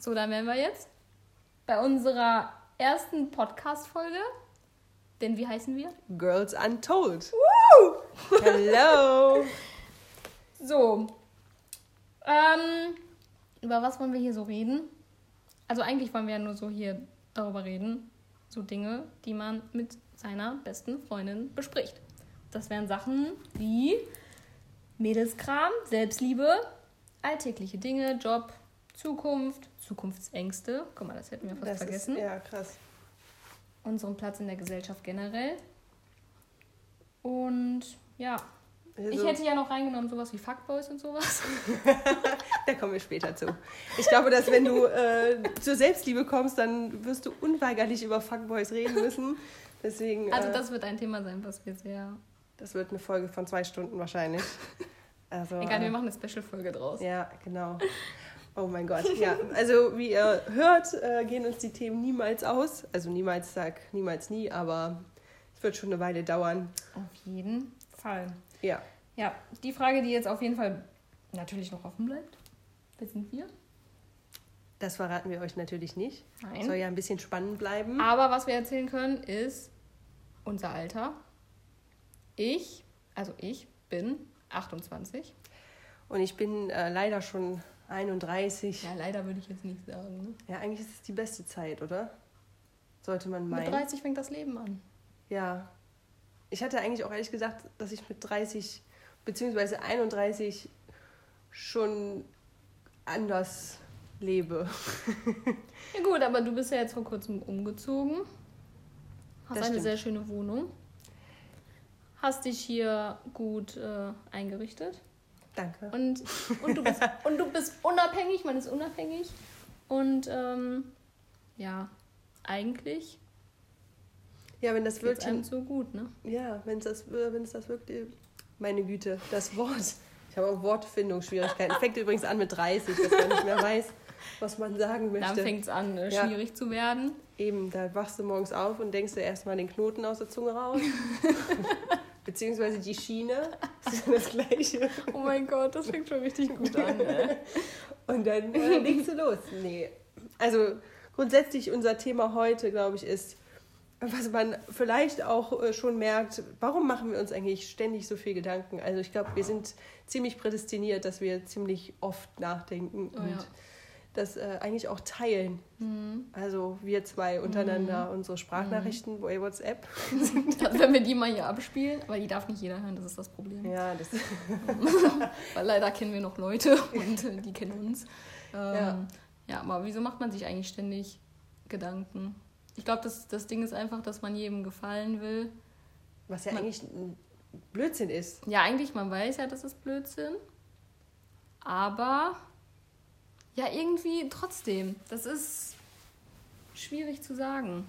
So, dann wären wir jetzt bei unserer ersten Podcast-Folge. Denn wie heißen wir? Girls Untold. Woo! Hello! So. Ähm, über was wollen wir hier so reden? Also eigentlich wollen wir ja nur so hier darüber reden. So Dinge, die man mit seiner besten Freundin bespricht. Das wären Sachen wie Mädelskram, Selbstliebe, alltägliche Dinge, Job, Zukunft, Zukunftsängste. Guck mal, das hätten wir fast Das vergessen. Ist, ja, krass. Unseren Platz in der Gesellschaft generell. Und ja, ich Also, hätte ja noch reingenommen sowas wie Fuckboys und sowas. da kommen wir später zu. Ich glaube, dass wenn du äh, zur Selbstliebe kommst, dann wirst du unweigerlich über Fuckboys reden müssen. Deswegen, Also äh, das wird ein Thema sein, was wir sehr... das wird eine Folge von zwei Stunden wahrscheinlich. Also, Egal, äh, wir machen eine Special-Folge draus. Ja, genau. Oh mein Gott, ja. Also wie ihr hört, äh, gehen uns die Themen niemals aus. Also niemals sag niemals nie, aber es wird schon eine Weile dauern. Auf jeden Fall. Ja. Ja, die Frage, die jetzt auf jeden Fall natürlich noch offen bleibt. Wer sind wir? Das verraten wir euch natürlich nicht. Nein. Soll ja ein bisschen spannend bleiben. Aber was wir erzählen können, ist unser Alter. Ich, also ich bin 28. Und ich bin äh, leider schon 31. Ja, leider würde ich jetzt nicht sagen. Ne? Ja, eigentlich ist es die beste Zeit, oder? Sollte man Mit meinen. 30 fängt das Leben an. Ja. Ich hatte eigentlich auch ehrlich gesagt, dass ich mit 30 beziehungsweise 31 schon anders lebe. Ja gut, aber du bist ja jetzt vor kurzem umgezogen. Hast Das eine stimmt. sehr schöne Wohnung. Hast dich hier gut äh, eingerichtet. Danke. Und, und, du bist, und du bist unabhängig, man ist unabhängig. Und ähm, ja, eigentlich Ja, wenn das geht's einem so gut, ne? ja, wenn es das, wenn es das wirkt, meine Güte, das Wort. Ich habe auch Wortfindungsschwierigkeiten. Fängt übrigens an mit 30, dass man nicht mehr weiß, was man sagen Dann möchte. fängt es an, äh, Ja. schwierig zu werden. Eben, da wachst du morgens auf und denkst dir erstmal den Knoten aus der Zunge raus. Beziehungsweise die Schiene. Das ist das Gleiche. Oh mein Gott, das fängt schon richtig gut an. Ey. Und dann äh, legst du los. Nee. Also grundsätzlich unser Thema heute, glaube ich, ist, was man vielleicht auch äh, schon merkt, warum machen wir uns eigentlich ständig so viel Gedanken? Also ich glaube, wir sind ziemlich prädestiniert, dass wir ziemlich oft nachdenken Oh und ja. Das äh, eigentlich auch teilen. Mhm. Also wir zwei untereinander unsere Sprachnachrichten bei WhatsApp. Wenn wir die mal hier abspielen, aber die darf nicht jeder hören, das ist das Problem. Ja, das Weil leider kennen wir noch Leute und äh, die kennen uns. Ähm, Ja. ja. aber wieso macht man sich eigentlich ständig Gedanken? Ich glaube, das, das Ding ist einfach, dass man jedem gefallen will. was ja Man- eigentlich ein Blödsinn ist. Ja, eigentlich, man weiß ja, das ist Blödsinn. Aber ja, irgendwie trotzdem. Das ist schwierig zu sagen.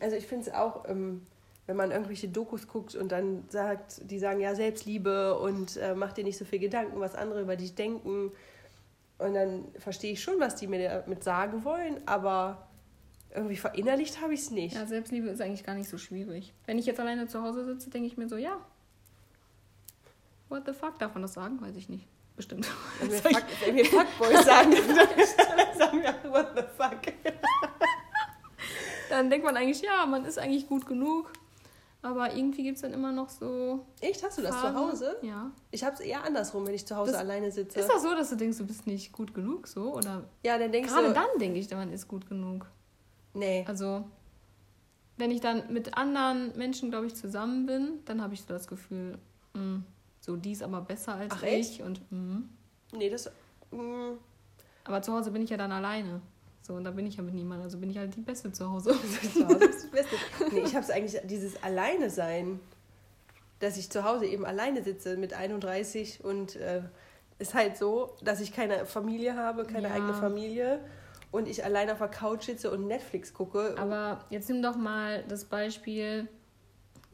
Also ich finde es auch, ähm, wenn man irgendwelche Dokus guckt und dann sagt, die sagen ja Selbstliebe und äh, mach dir nicht so viel Gedanken, was andere über dich denken. Und dann verstehe ich schon, was die mir damit sagen wollen, aber irgendwie verinnerlicht habe ich es nicht. Ja, Selbstliebe ist eigentlich gar nicht so schwierig. Wenn ich jetzt alleine zu Hause sitze, denke ich mir so, ja. What the fuck? Darf man das sagen? Weiß ich nicht. Bestimmt. Wenn wir, Fuck, wenn wir Fuckboys sagen, dann sagen wir auch, what the fuck. Dann denkt man eigentlich, ja, man ist eigentlich gut genug. Aber irgendwie gibt es dann immer noch so. Echt, hast du das zu. Hause? Ja. Ich habe es eher andersrum, wenn ich zu Hause Das- alleine sitze. Ist das so, dass du denkst, du bist nicht gut genug so? Oder ja, dann denkst gerade du, dann denke ich, man ist gut genug. nee, Also, wenn ich dann mit anderen Menschen, glaube ich, zusammen bin, dann habe ich so das Gefühl, mh, so die ist aber besser als Ach, ich. echt? Und, mh. nee, das, mm, Aber zu Hause bin ich ja dann alleine. So, und da bin ich ja mit niemandem. Also bin ich halt die Beste zu Hause. zu Hause ist das Beste. Nee, ich habe es eigentlich, dieses Alleine sein, dass ich zu Hause eben alleine sitze mit 31 und äh, ist halt so, dass ich keine Familie habe, keine Ja. eigene Familie und ich alleine auf der Couch sitze und Netflix gucke. Aber jetzt nimm doch mal das Beispiel,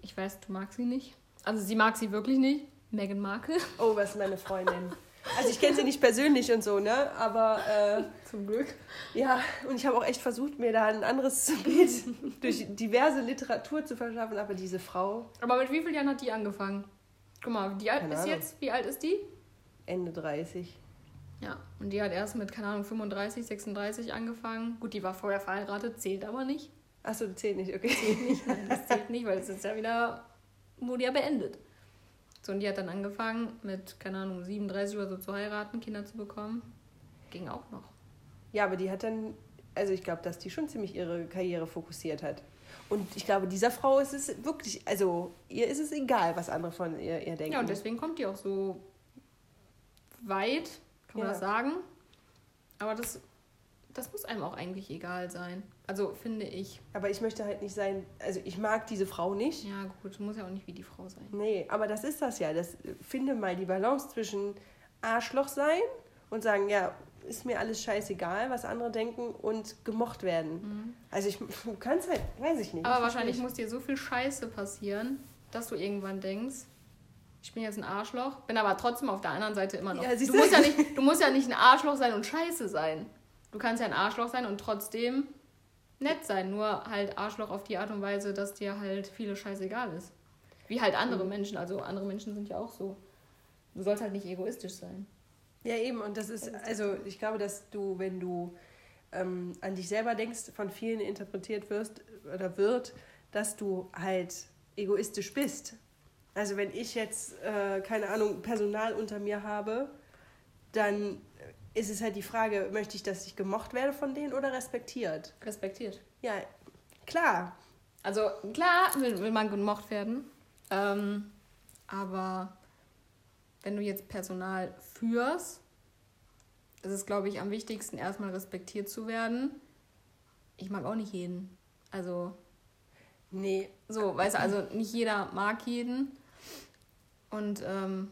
ich weiß, du magst sie nicht. Also sie mag sie wirklich nicht. Meghan Markle. oh, was ist meine Freundin? Also ich kenne sie nicht persönlich und so, ne? Aber äh, Zum Glück. ja, und ich habe auch echt versucht, mir da ein anderes Bild durch diverse Literatur zu verschaffen, aber diese Frau, Aber mit wie vielen Jahren hat die angefangen? Guck mal, die alt Keine ist Ahnung. jetzt, wie alt ist die? Ende 30. Ja, und die hat erst mit, keine Ahnung, 35, 36 angefangen. Gut, die war vorher verheiratet, zählt aber nicht. Achso, zählt nicht, okay. Zählt nicht, nein, das zählt nicht, weil es ist ja wieder, wurde ja beendet. So, und die hat dann angefangen, mit, keine Ahnung, 37 oder so zu heiraten, Kinder zu bekommen. Ging auch noch. Ja, aber die hat dann, also ich glaube, dass die schon ziemlich ihre Karriere fokussiert hat. Und ich glaube, dieser Frau ist es wirklich, also ihr ist es egal, was andere von ihr, ihr denken. Ja, und deswegen kommt die auch so weit, kann man Ja. das sagen. Aber das, das muss einem auch eigentlich egal sein. Also finde ich. aber ich möchte halt nicht sein, also ich mag diese Frau nicht. Ja, gut, muss ja auch nicht wie die Frau sein. Nee, aber das ist das ja. Das finde mal die Balance zwischen Arschloch sein und sagen, ja, ist mir alles scheißegal, was andere denken und gemocht werden. Also ich du kannst halt, weiß ich nicht. Mhm. Aber Ich wahrscheinlich nicht. muss dir so viel Scheiße passieren, dass du irgendwann denkst, ich bin jetzt ein Arschloch, bin aber trotzdem auf der anderen Seite immer noch. Ja, du? musst ja nicht, du musst ja nicht ein Arschloch sein und scheiße sein. Du kannst ja ein Arschloch sein und trotzdem nett sein. Nur halt Arschloch auf die Art und Weise, dass dir halt viele scheißegal ist. Wie halt andere Menschen. Also andere Menschen sind ja auch so. Du sollst halt nicht egoistisch sein. Ja, eben, und das ist, also ich glaube, dass du, wenn du ähm, an dich selber denkst, von vielen interpretiert wirst oder wird, dass du halt egoistisch bist. Also wenn ich jetzt, äh, keine Ahnung, Personal unter mir habe, dann ist es halt die Frage, möchte ich, dass ich gemocht werde von denen oder respektiert? Respektiert. Ja, klar. Also klar will, will man gemocht werden, ähm, aber wenn du jetzt Personal führst, ist es, glaube ich, am wichtigsten, erstmal respektiert zu werden. Ich mag auch nicht jeden. Also, Nee, so, weißt du, also nicht jeder mag jeden. Und ähm,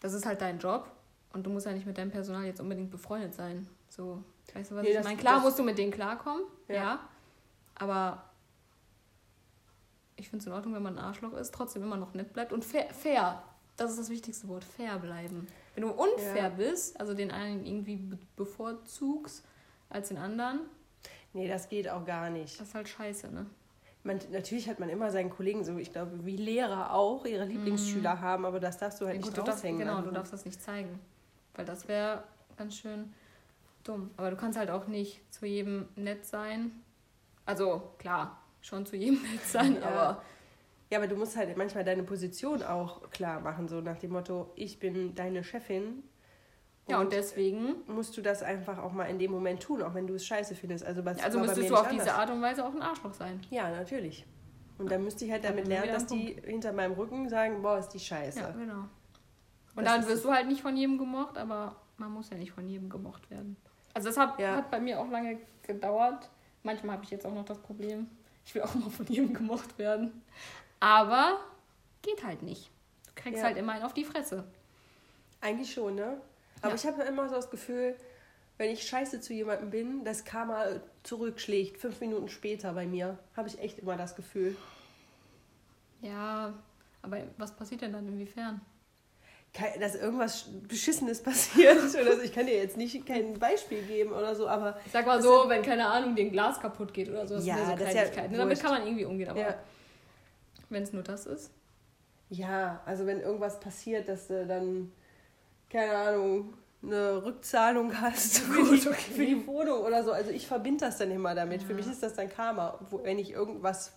das ist halt dein Job. Und du musst ja nicht mit deinem Personal jetzt unbedingt befreundet sein. So, weißt du, was Nee, ich das- meine? Klar das- musst du mit denen klarkommen, Ja. ja. Aber ich finde es in Ordnung, wenn man ein Arschloch ist, trotzdem immer noch nett bleibt. Und fair, fair. Das ist das wichtigste Wort, fair bleiben. Wenn du unfair Ja. bist, also den einen irgendwie be bevorzugst als den anderen, nee, das geht auch gar nicht. das ist halt scheiße, ne? Man, natürlich hat man immer seinen Kollegen so, ich glaube, wie Lehrer auch ihre Lieblingsschüler haben, aber das darfst du halt Ja, nicht gut, du darfst, raushängen. genau, Also, du darfst das nicht zeigen. Weil das wäre ganz schön dumm. Aber du kannst halt auch nicht zu jedem nett sein. Also, klar, schon zu jedem nett sein, Ja. aber Ja, aber du musst halt manchmal deine Position auch klar machen, so nach dem Motto, ich bin deine Chefin. ja, und deswegen, musst du das einfach auch mal in dem Moment tun, auch wenn du es scheiße findest. Also, was also war bei müsstest du auf diese anders. Art und Weise auch ein Arschloch sein. Ja, natürlich. Und dann müsste ich halt Da damit lernen, dass die hinter meinem Rücken sagen, boah, ist die scheiße. Ja, genau. Und Das dann wirst du halt nicht von jedem gemocht, aber man muss ja nicht von jedem gemocht werden. Also das hat, Ja. hat bei mir auch lange gedauert. Manchmal habe ich jetzt auch noch das Problem, ich will auch immer von jedem gemocht werden. Aber geht halt nicht. Du kriegst Ja. halt immer einen auf die Fresse. Eigentlich schon, ne? Aber Ja. ich habe immer so das Gefühl, wenn ich scheiße zu jemandem bin, das Karma zurückschlägt, fünf Minuten später bei mir. Habe ich echt immer das Gefühl. Ja, aber was passiert denn dann inwiefern? Dass irgendwas Beschissenes passiert. Oder so. Ich kann dir jetzt nicht kein Beispiel geben oder so, aber Ich sag mal so, wenn, keine Ahnung, dir ein Glas kaputt geht oder so, das Ja, sind ja so ist ja Kleinigkeiten. Damit kann man irgendwie umgehen, aber ja. wenn es nur das ist. Ja, also wenn irgendwas passiert, dass du dann, keine Ahnung, eine Rückzahlung hast für, die, für die Wohnung oder so. Also ich verbinde das dann immer damit. Für Ja. mich ist das dann Karma, wo, wenn ich irgendwas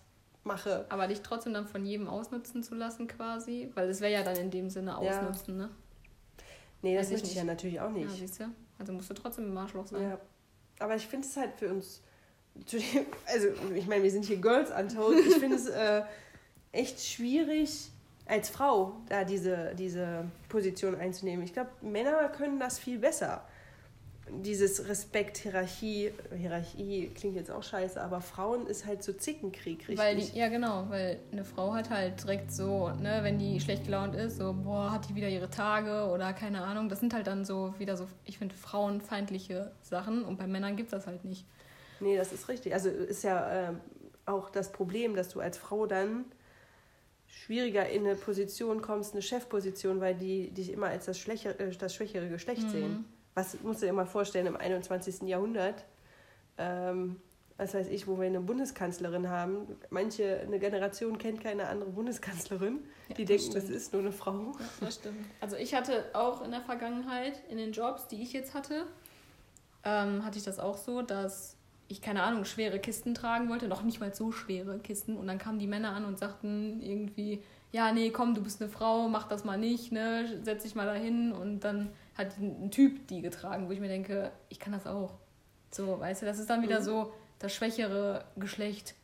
mache. Aber dich trotzdem dann von jedem ausnutzen zu lassen quasi, weil es wäre ja dann in dem Sinne Ja. ausnutzen, ne? Nee, das möchte ich ja natürlich auch Ja, nicht. siehst du? Also musst du trotzdem im Arschloch sein. Ja. Aber ich finde es halt für uns, also ich meine, wir sind hier Girls Untold. Ich finde es äh, echt schwierig, als Frau da diese, diese Position einzunehmen. Ich glaube, Männer können das viel besser. Dieses Respekt, Hierarchie, Hierarchie klingt jetzt auch scheiße, aber Frauen ist halt so Zickenkrieg, richtig? Weil die, ja genau, weil eine Frau hat halt direkt so, ne, wenn die schlecht gelaunt ist, so, boah, hat die wieder ihre Tage oder keine Ahnung. Das sind halt dann so wieder so, ich finde, frauenfeindliche Sachen und bei Männern gibt es das halt nicht. Nee, das ist richtig. Also ist ja ähm, auch das Problem, dass du als Frau dann schwieriger in eine Position kommst, eine Chefposition, weil die dich immer als das, Schwächere, äh, das schwächere Geschlecht Mhm. sehen. Was musst du dir mal vorstellen im 21. Jahrhundert? Ähm, was weiß ich, wo wir eine Bundeskanzlerin haben. Manche, eine Generation kennt keine andere Bundeskanzlerin. Ja, die das denken, das stimmt. ist nur eine Frau. Ja, das stimmt. Also ich hatte auch in der Vergangenheit, in den Jobs, die ich jetzt hatte, ähm, hatte ich das auch so, dass ich, keine Ahnung, schwere Kisten tragen wollte, noch nicht mal so schwere Kisten. Und dann kamen die Männer an und sagten irgendwie, ja, nee, komm, du bist eine Frau, mach das mal nicht, ne, setz dich mal dahin. Und dann hat ein Typ die getragen, wo ich mir denke, ich kann das auch. So, weißt du, das ist dann wieder Mhm. so das schwächere Geschlecht.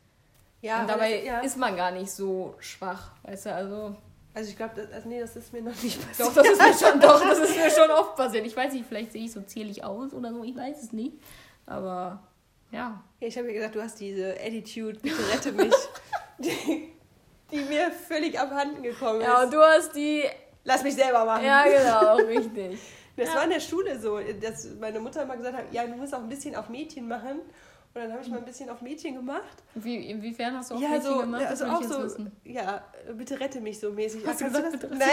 Ja, und dabei das, ja. ist man gar nicht so schwach, weißt du, also... also ich glaube, das, also nee, das ist mir noch nicht passiert. Doch, das ist mir schon, doch, das ist mir schon oft passiert. Ich weiß nicht, vielleicht sehe ich so zierlich aus oder so, ich weiß es nicht. Aber ja. Ja, ich habe ja gesagt, du hast diese Attitude, bitte rette mich, die, die mir völlig abhanden gekommen ist. Ja, und du hast die. Lass mich selber machen. Ja, genau, richtig. Das Ja. war in der Schule so, dass meine Mutter immer gesagt hat, ja, du musst auch ein bisschen auf Mädchen machen. Und dann habe ich mal ein bisschen auf Mädchen gemacht. Wie, inwiefern hast du auch ja, Mädchen so, gemacht? also auch so, wissen. ja, bitte rette mich so mäßig. Hast du kannst gesagt, bitte Nein.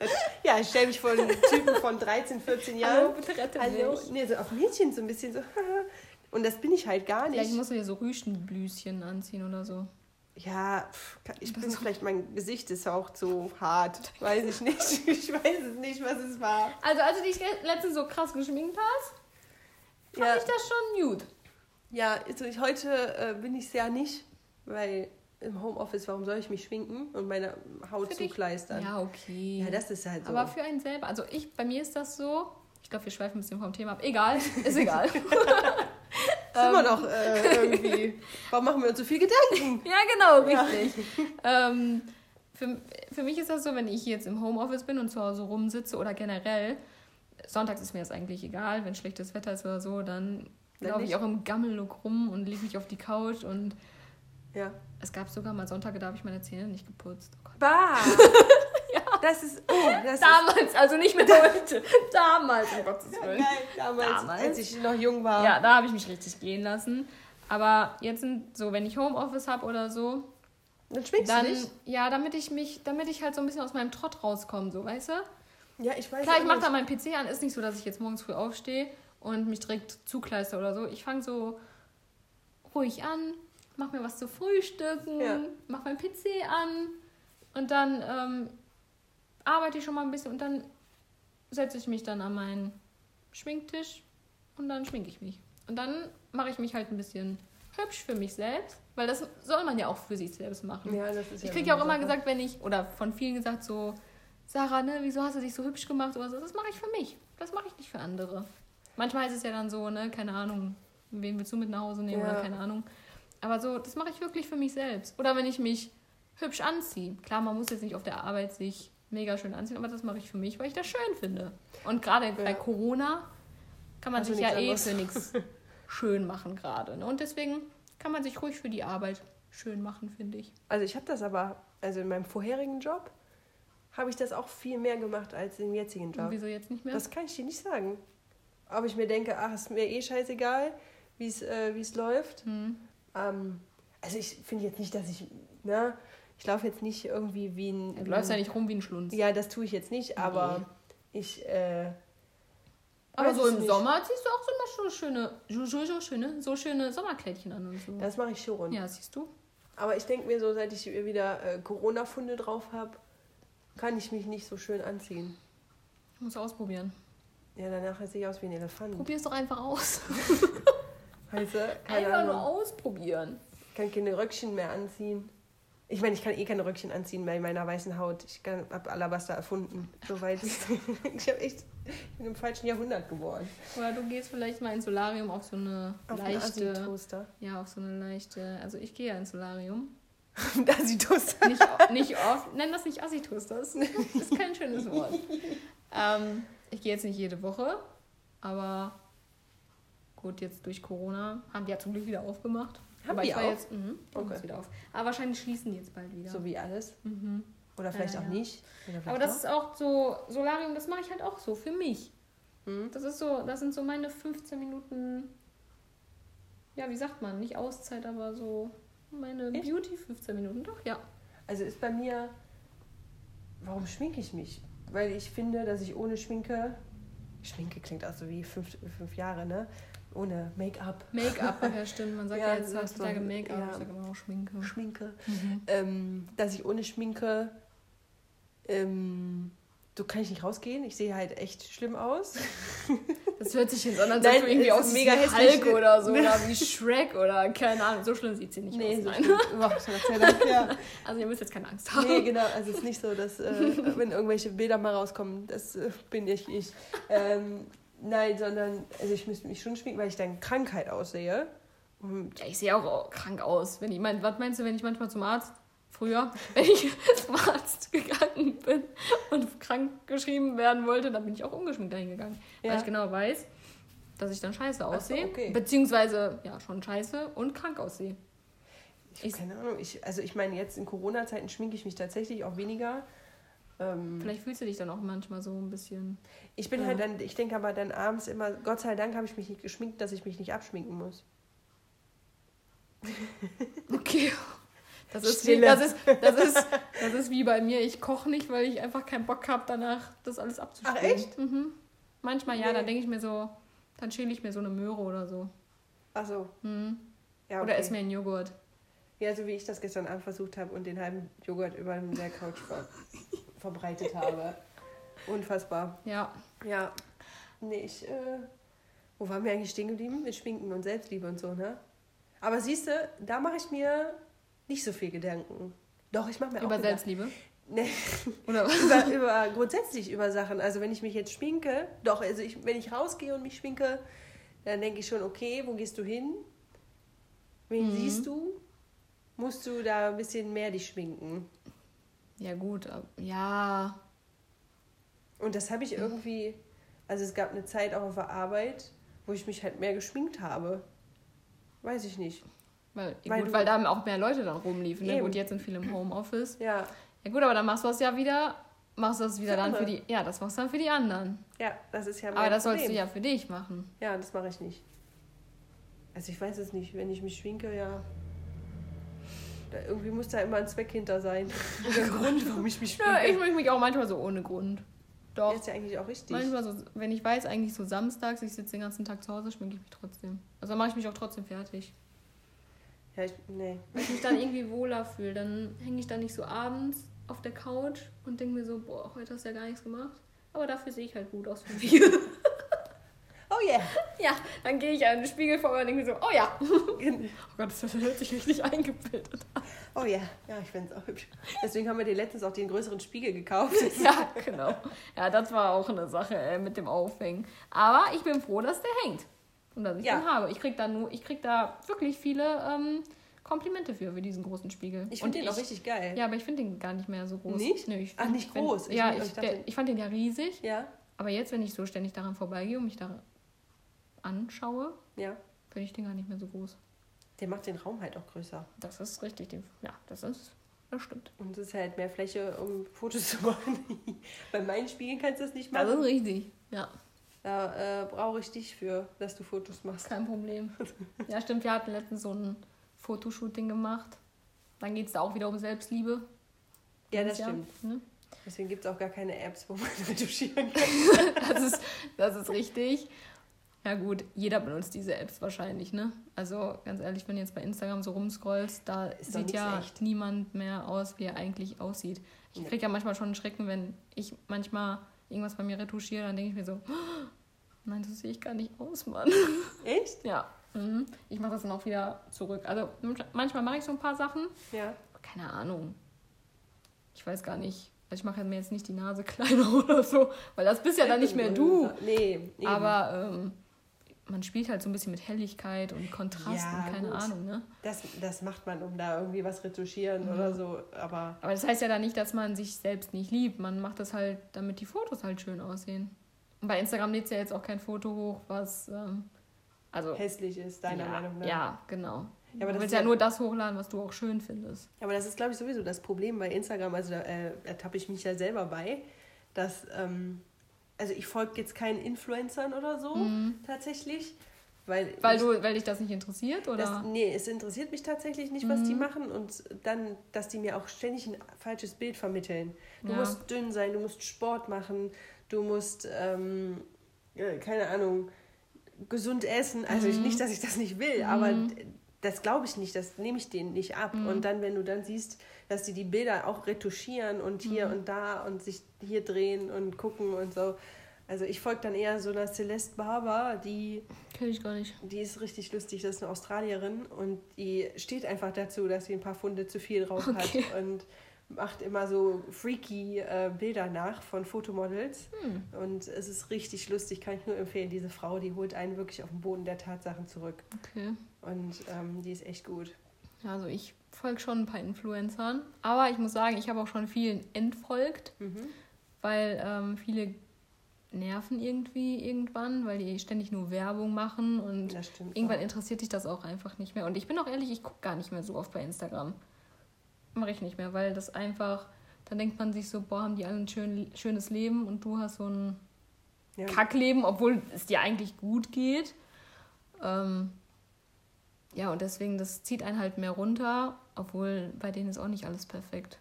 ja, ich stelle mich vor einen Typen von 13, 14 Hallo, Jahren. bitte rette Also, mich. nee, so auf Mädchen so ein bisschen so. Und das bin ich halt gar nicht. Vielleicht musst du dir so Rüschenblüschen anziehen oder so. Ja, ich bin vielleicht, mein Gesicht ist auch zu hart. Weiß ich nicht. Ich weiß es nicht, was es war. Also, als du dich letztens so krass geschminkt hast, fand Ja, ich das schon gut. ja also ich, heute äh, bin ich es ja nicht, weil im Homeoffice, warum soll ich mich schminken und meine Haut Für dich? zukleistern? Ja, okay. Ja, das ist halt so. Aber für einen selber, also ich, bei mir ist das so, ich glaube, wir schweifen ein bisschen vom Thema ab. Egal, ist egal. ist immer noch äh, irgendwie. Warum machen wir uns so viel Gedanken? Ja, genau, richtig. ähm, für, für mich ist das so, wenn ich jetzt im Homeoffice bin und zu Hause rumsitze oder generell, sonntags ist mir das eigentlich egal, wenn schlechtes Wetter ist oder so, dann laufe ich auch im Gammellook rum und lege mich auf die Couch und Ja. es gab sogar mal Sonntage, da habe ich meine Zähne nicht geputzt. Oh. Bah! Das ist. Oh, das ist. Damals, also nicht mehr heute. Damals, um Gottes Willen. Geil, damals, Damals. als ich noch jung war. Ja, da habe ich mich richtig gehen lassen. Aber jetzt sind so, wenn ich Homeoffice habe oder so, Dann schminkst dann du dich? ja, damit ich mich, damit ich halt so ein bisschen aus meinem Trott rauskomme, so, weißt du? Ja, ich weiß Klar, ich mache da meinen PC an. Ist nicht so, dass ich jetzt morgens früh aufstehe und mich direkt zukleister oder so. Ich fange so ruhig an, mache mir was zu frühstücken, Ja. mache meinen PC an und dann ähm, arbeite ich schon mal ein bisschen und dann setze ich mich dann an meinen Schminktisch und dann schminke ich mich. Und dann mache ich mich halt ein bisschen hübsch für mich selbst, weil das soll man ja auch für sich selbst machen. Ja, das ist Ich ja kriege ja auch immer Sache. gesagt, wenn ich, oder von vielen gesagt, so, Sarah, ne, wieso hast du dich so hübsch gemacht oder so? Das mache ich für mich. Das mache ich nicht für andere. Manchmal ist es ja dann so, ne, keine Ahnung, wen willst du mit nach Hause nehmen Ja. oder keine Ahnung. Aber so, das mache ich wirklich für mich selbst. Oder wenn ich mich hübsch anziehe. Klar, man muss jetzt nicht auf der Arbeit sich mega schön anziehen, aber das mache ich für mich, weil ich das schön finde. Und gerade bei Ja. Corona kann man du sich ja eh nichts für nichts schön machen gerade. Ne? Und deswegen kann man sich ruhig für die Arbeit schön machen, finde ich. Also ich habe das aber, also in meinem vorherigen Job habe ich das auch viel mehr gemacht als im jetzigen Und Job. wieso jetzt nicht mehr? Das kann ich dir nicht sagen. Ob ich mir denke, ach, ist mir eh scheißegal, wie es äh, es läuft. Hm. Ähm, also ich finde jetzt nicht, dass ich, ne, ich laufe jetzt nicht irgendwie wie ein... Du läufst ja nicht rum wie ein Schlunz. Ja, das tue ich jetzt nicht, aber ich, äh, Aber so im nicht. Sommer ziehst du auch so immer so schöne, so, so, so schöne, so schöne Sommerkleidchen an und so. das mache ich schon. ja, siehst du? Aber ich denke mir so, seit ich wieder äh, Corona-Funde drauf habe, kann ich mich nicht so schön anziehen. Musst du ausprobieren. Ja, danach sehe ich aus wie ein Elefant. Probier es doch einfach aus. Weißt du? Keine einfach nur Ahnung. ausprobieren. Ich kann keine Röckchen mehr anziehen. Ich meine, ich kann eh keine Röckchen anziehen bei meiner weißen Haut. Ich habe Alabaster erfunden. Soweit. ich habe echt bin im falschen Jahrhundert geboren. Oder du gehst vielleicht mal ins Solarium auf so eine Auf leichte. Assi-Toaster. Ja, auf so eine leichte. Also ich gehe ja ins Solarium. Assi-Toaster. Nicht, nicht oft. Nenn das nicht Assitus, das ist kein schönes Wort. Ähm, ich gehe jetzt nicht jede Woche, aber gut, jetzt durch Corona haben die ja zum Glück wieder aufgemacht. Haben aber die ich war auch? jetzt machen Okay. wieder auf. Aber wahrscheinlich schließen die jetzt bald wieder. So wie alles. mhm. Oder vielleicht Ja, auch ja. nicht. Vielleicht Aber das doch. ist auch so, Solarium, das mache ich halt auch so für mich. Mhm. Das ist so, das sind so meine 15 Minuten, ja, wie sagt man, nicht Auszeit, aber so meine Echt? Beauty 15 Minuten. Doch, ja. Also ist bei mir, warum schminke ich mich? Weil ich finde, dass ich ohne Schminke Schminke klingt auch so wie fünf, fünf Jahre, ne? Ohne Make-up. Make-up, ja stimmt. Man sagt ja, Ja, jetzt heutzutage so- Make-up, ja. ich sage immer auch Schminke. Schminke. Mhm. Ähm, dass ich ohne Schminke. Ähm, so kann ich nicht rausgehen. Ich sehe halt echt schlimm aus. Das hört sich jetzt an, als Nein, ob du irgendwie aus mega. Hulk oder so oder wie Shrek oder keine Ahnung. So schlimm sieht sie nicht aus. so Nein. Dank, ja. Also ihr müsst jetzt keine Angst haben. Nee, genau. Also es ist nicht so, dass äh, wenn irgendwelche Bilder mal rauskommen, das äh, bin ich ich. Ähm, nein, sondern also ich müsste mich schon schminken, weil ich dann Krankheit aussehe. Und Ja, ich sehe auch krank aus. Wenn ich mein, was meinst du, wenn ich manchmal zum Arzt, früher, wenn ich zum Arzt gegangen bin und krank geschrieben werden wollte, dann bin ich auch ungeschminkt dahin gegangen. Weil Ja. ich genau weiß, dass ich dann scheiße Ach so, aussehe. okay. Beziehungsweise, ja, schon scheiße und krank aussehe. ich habe keine Ahnung. Ich, also ich meine, jetzt in Corona-Zeiten schminke ich mich tatsächlich auch weniger. Ähm, Vielleicht fühlst du dich dann auch manchmal so ein bisschen. ich bin Ja. halt dann, ich denke aber dann abends immer, Gott sei Dank habe ich mich nicht geschminkt, dass ich mich nicht abschminken muss. Okay. Das ist, wie, das, ist, das, ist, das ist wie bei mir. Ich koche nicht, weil ich einfach keinen Bock habe, danach das alles abzuspielen. Ach, echt? Mhm. Manchmal ja, Nee. dann denke ich mir so, dann schäle ich mir so eine Möhre oder so. Achso, Mhm. ja. Oder okay. ess mir einen Joghurt. Ja, so wie ich das gestern Abend versucht habe und den halben Joghurt über der Couch ver verbreitet habe. Unfassbar. Ja. Ja. Nee, ich, äh, wo waren wir eigentlich stehen geblieben? Mit Schminken und Selbstliebe und so, ne? Aber siehst du, da mache ich mir nicht so viel Gedanken. Doch, ich mache mir auch Über. Selbstliebe. Nee, Oder was? über, über, grundsätzlich über Sachen. Also wenn ich mich jetzt schminke, doch, also ich, wenn ich rausgehe und mich schminke, dann denke ich schon, okay, wo gehst du hin? Wen Mhm. siehst du? Musst du da ein bisschen mehr dich schminken? Ja, gut. Ja. Und das habe ich irgendwie, also es gab eine Zeit auch auf der Arbeit, wo ich mich halt mehr geschminkt habe. Weiß ich nicht. Weil, Weil gut, weil da auch mehr Leute dann rumliefen. Ne? Gut, jetzt sind viele im Homeoffice. Ja, Ja gut, aber dann machst du das ja wieder, machst du das wieder Für dann für andere. die. Ja, das machst du dann für die anderen. ja, das ist ja mein Aber das Problem. sollst du ja für dich machen. Ja, das mache ich nicht. Also ich weiß es nicht, wenn ich mich schminke, ja. Da, irgendwie muss da immer ein Zweck hinter sein. Oder ein Grund, warum ich mich schminke. Ja, ich möchte mich auch manchmal so ohne Grund. Doch. ist ja eigentlich auch richtig. Manchmal so, wenn ich weiß, eigentlich so samstags, ich sitze den ganzen Tag zu Hause, schminke ich mich trotzdem. Also dann mache ich mich auch trotzdem fertig. Ja, ich, nee. Weil ich mich dann irgendwie wohler fühle. Dann hänge ich dann nicht so abends auf der Couch und denke mir so, boah, heute hast du ja gar nichts gemacht. Aber dafür sehe ich halt gut aus für mich. Oh yeah. ja, dann gehe ich an den Spiegel vor und denke so, oh ja. Oh Gott, das hört sich richtig eingebildet an. Oh ja. Ja, ich finde es auch hübsch. Deswegen haben wir dir letztens auch den größeren Spiegel gekauft. Ja, genau. Ja, das war auch eine Sache äh, mit dem Aufhängen. Aber ich bin froh, dass der hängt. Und dass ich Ja. den habe. Ich krieg da nur, ich krieg da wirklich viele ähm, Komplimente für, für diesen großen Spiegel. Ich finde den auch richtig geil. Ja, aber ich finde den gar nicht mehr so groß. Nicht? Nö, ich Ach, find- nicht wenn- groß. Ich- ja, ich der, ich fand den ja riesig. Ja, Aber jetzt, wenn ich so ständig daran vorbeigehe und mich da anschaue, ja. finde ich den gar nicht mehr so groß. Der macht den Raum halt auch größer. Das ist richtig. den- Ja, das ist. Das stimmt. Und es ist halt mehr Fläche, um Fotos zu machen. Bei meinen Spiegeln kannst du das nicht Das ist machen. richtig. Ja, Da äh, brauche ich dich für, dass du Fotos machst. kein Problem. Ja, stimmt. Wir hatten letztens so ein Fotoshooting gemacht. Dann geht es da auch wieder um Selbstliebe. Ja, das Ja, stimmt. ne? Deswegen gibt es auch gar keine Apps, wo man retuschieren kann. Das ist, das ist richtig. Ja gut, jeder benutzt diese Apps wahrscheinlich, ne? Also ganz ehrlich, wenn du jetzt bei Instagram so rumscrollst, da Ist sieht ja echt. niemand mehr aus, wie er eigentlich aussieht. Ich Nee. kriege ja manchmal schon einen Schrecken, wenn ich manchmal irgendwas bei mir retuschiere, dann denke ich mir so, "Oh, nein, so sehe ich gar nicht aus, Mann. Echt? Ja, mhm. ich mache das dann auch wieder zurück. Also manchmal mache ich so ein paar Sachen, Ja. keine Ahnung. Ich weiß gar nicht. Also ich mache mir jetzt nicht die Nase kleiner oder so, weil das bist ja dann nicht mehr du. Nee, eben. Aber ähm, man spielt halt so ein bisschen mit Helligkeit und Kontrast Ja, und keine gut. Ahnung, ne? Das, das macht man, um da irgendwie was retuschieren oder so. Aber Aber das heißt ja dann nicht, dass man sich selbst nicht liebt. Man macht das halt, damit die Fotos halt schön aussehen. Und bei Instagram lädst du ja jetzt auch kein Foto hoch, was ähm, also hässlich ist, deiner ja, Meinung nach. Ja, genau. Ja, aber du das willst ja ja- nur das hochladen, was du auch schön findest. Aber das ist, glaube ich, sowieso das Problem bei Instagram. Also da äh, ertappe ich mich ja selber bei, dass, ähm, also ich folge jetzt keinen Influencern oder so tatsächlich. Weil, Mhm. Weil du, weil dich das nicht interessiert oder? Das, nee, es interessiert mich tatsächlich nicht, was Mhm. die machen und dann, dass die mir auch ständig ein falsches Bild vermitteln. Du Ja. musst dünn sein, du musst Sport machen, du musst ähm, äh, keine Ahnung, gesund essen. Also ich, nicht, dass ich das nicht will, aber d- das glaube ich nicht, das nehme ich denen nicht ab. Und dann, wenn du dann siehst, dass die die Bilder auch retuschieren und hier und da und sich hier drehen und gucken und so. Also ich folge dann eher so einer Celeste Barber, die, Kenn ich gar nicht. die ist richtig lustig, das ist eine Australierin und die steht einfach dazu, dass sie ein paar Funde zu viel drauf Okay. hat und macht immer so freaky äh, Bilder nach von Fotomodels. Hm. Und es ist richtig lustig, kann ich nur empfehlen. Diese Frau, die holt einen wirklich auf den Boden der Tatsachen zurück. Okay. Und ähm, die ist echt gut. Also ich folge schon ein paar Influencern. Aber ich muss sagen, ich habe auch schon vielen entfolgt, Mhm. weil ähm, viele nerven irgendwie irgendwann, weil die ständig nur Werbung machen und irgendwann auch. interessiert dich das auch einfach nicht mehr. Und ich bin auch ehrlich, ich gucke gar nicht mehr so oft bei Instagram. Mache ich nicht mehr, weil das einfach, dann denkt man sich so, boah, haben die alle ein schön, schönes Leben und du hast so ein ja, Kackleben, obwohl es dir eigentlich gut geht. Ähm, ja, und deswegen, das zieht einen halt mehr runter, obwohl bei denen ist auch nicht alles perfekt.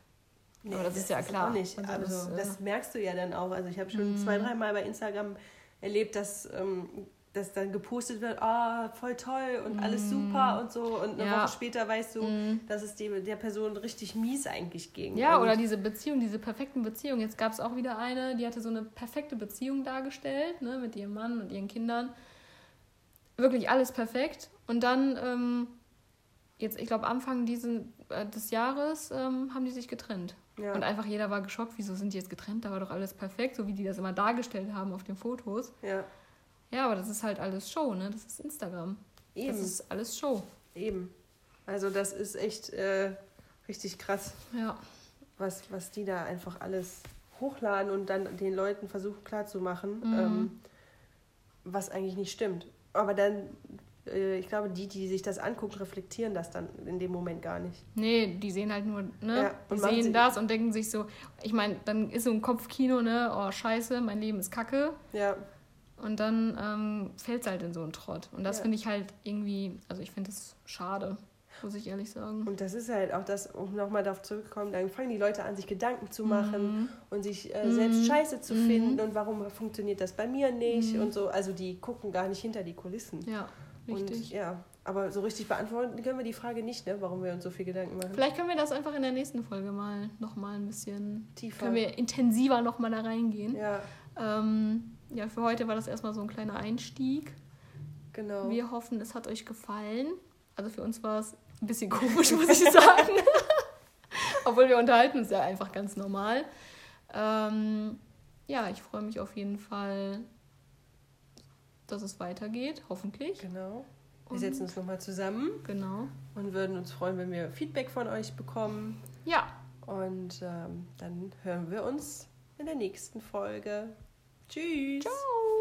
nee, aber das ist ja klar. Auch nicht. Also Also, das, äh, das merkst du ja dann auch. Also ich habe schon Mhm. zwei, dreimal bei Instagram erlebt, dass, ähm, dass dann gepostet wird, ah, voll toll und alles super und so. Und eine Mhm. Ja. Woche später weißt du, Mhm. dass es die, der Person richtig mies eigentlich ging. Ja, und, oder diese Beziehung, diese perfekten Beziehungen. Jetzt gab es auch wieder eine, die hatte so eine perfekte Beziehung dargestellt, ne, mit ihrem Mann und ihren Kindern. Wirklich alles perfekt. Und dann, ähm, jetzt, ich glaube, Anfang diesen, äh, des Jahres ähm, haben die sich getrennt. Ja. Und einfach jeder war geschockt, wieso sind die jetzt getrennt? Da war doch alles perfekt, so wie die das immer dargestellt haben auf den Fotos. ja, Ja, aber das ist halt alles Show, ne? Das ist Instagram. eben. Das ist alles Show. Eben. Also das ist echt äh, richtig krass, Ja. was, was die da einfach alles hochladen und dann den Leuten versuchen klarzumachen, Mhm. ähm, was eigentlich nicht stimmt. Aber dann, äh, ich glaube, die, die sich das angucken, reflektieren das dann in dem Moment gar nicht. Nee, die sehen halt nur, ne? Ja, die sehen das und denken sich so, ich meine, dann ist so ein Kopfkino, ne? Oh, scheiße, mein Leben ist kacke. Ja, Und dann ähm, fällt es halt in so einen Trott. Und das Ja. finde ich halt irgendwie, also ich finde das schade, muss ich ehrlich sagen. und das ist halt auch das, um nochmal darauf zurückzukommen, dann fangen die Leute an, sich Gedanken zu machen Mhm. und sich äh, Mhm. selbst scheiße zu Mhm. finden und warum funktioniert das bei mir nicht Mhm. und so. Also die gucken gar nicht hinter die Kulissen. Ja, richtig. Und ja, aber so richtig beantworten können wir die Frage nicht, ne, warum wir uns so viel Gedanken machen. Vielleicht können wir das einfach in der nächsten Folge mal nochmal ein bisschen, Tiefer. können wir intensiver nochmal da reingehen. Ja, Ähm, ja, für heute war das erstmal so ein kleiner Einstieg. genau. Wir hoffen, es hat euch gefallen. Also für uns war es ein bisschen komisch, muss ich sagen. Obwohl wir unterhalten uns ja einfach ganz normal. Ähm, ja, ich freue mich auf jeden Fall, dass es weitergeht, hoffentlich. genau. Wir setzen uns nochmal zusammen Genau. und würden uns freuen, wenn wir Feedback von euch bekommen. Ja, Und ähm, dann hören wir uns in der nächsten Folge. Tschüss. ciao.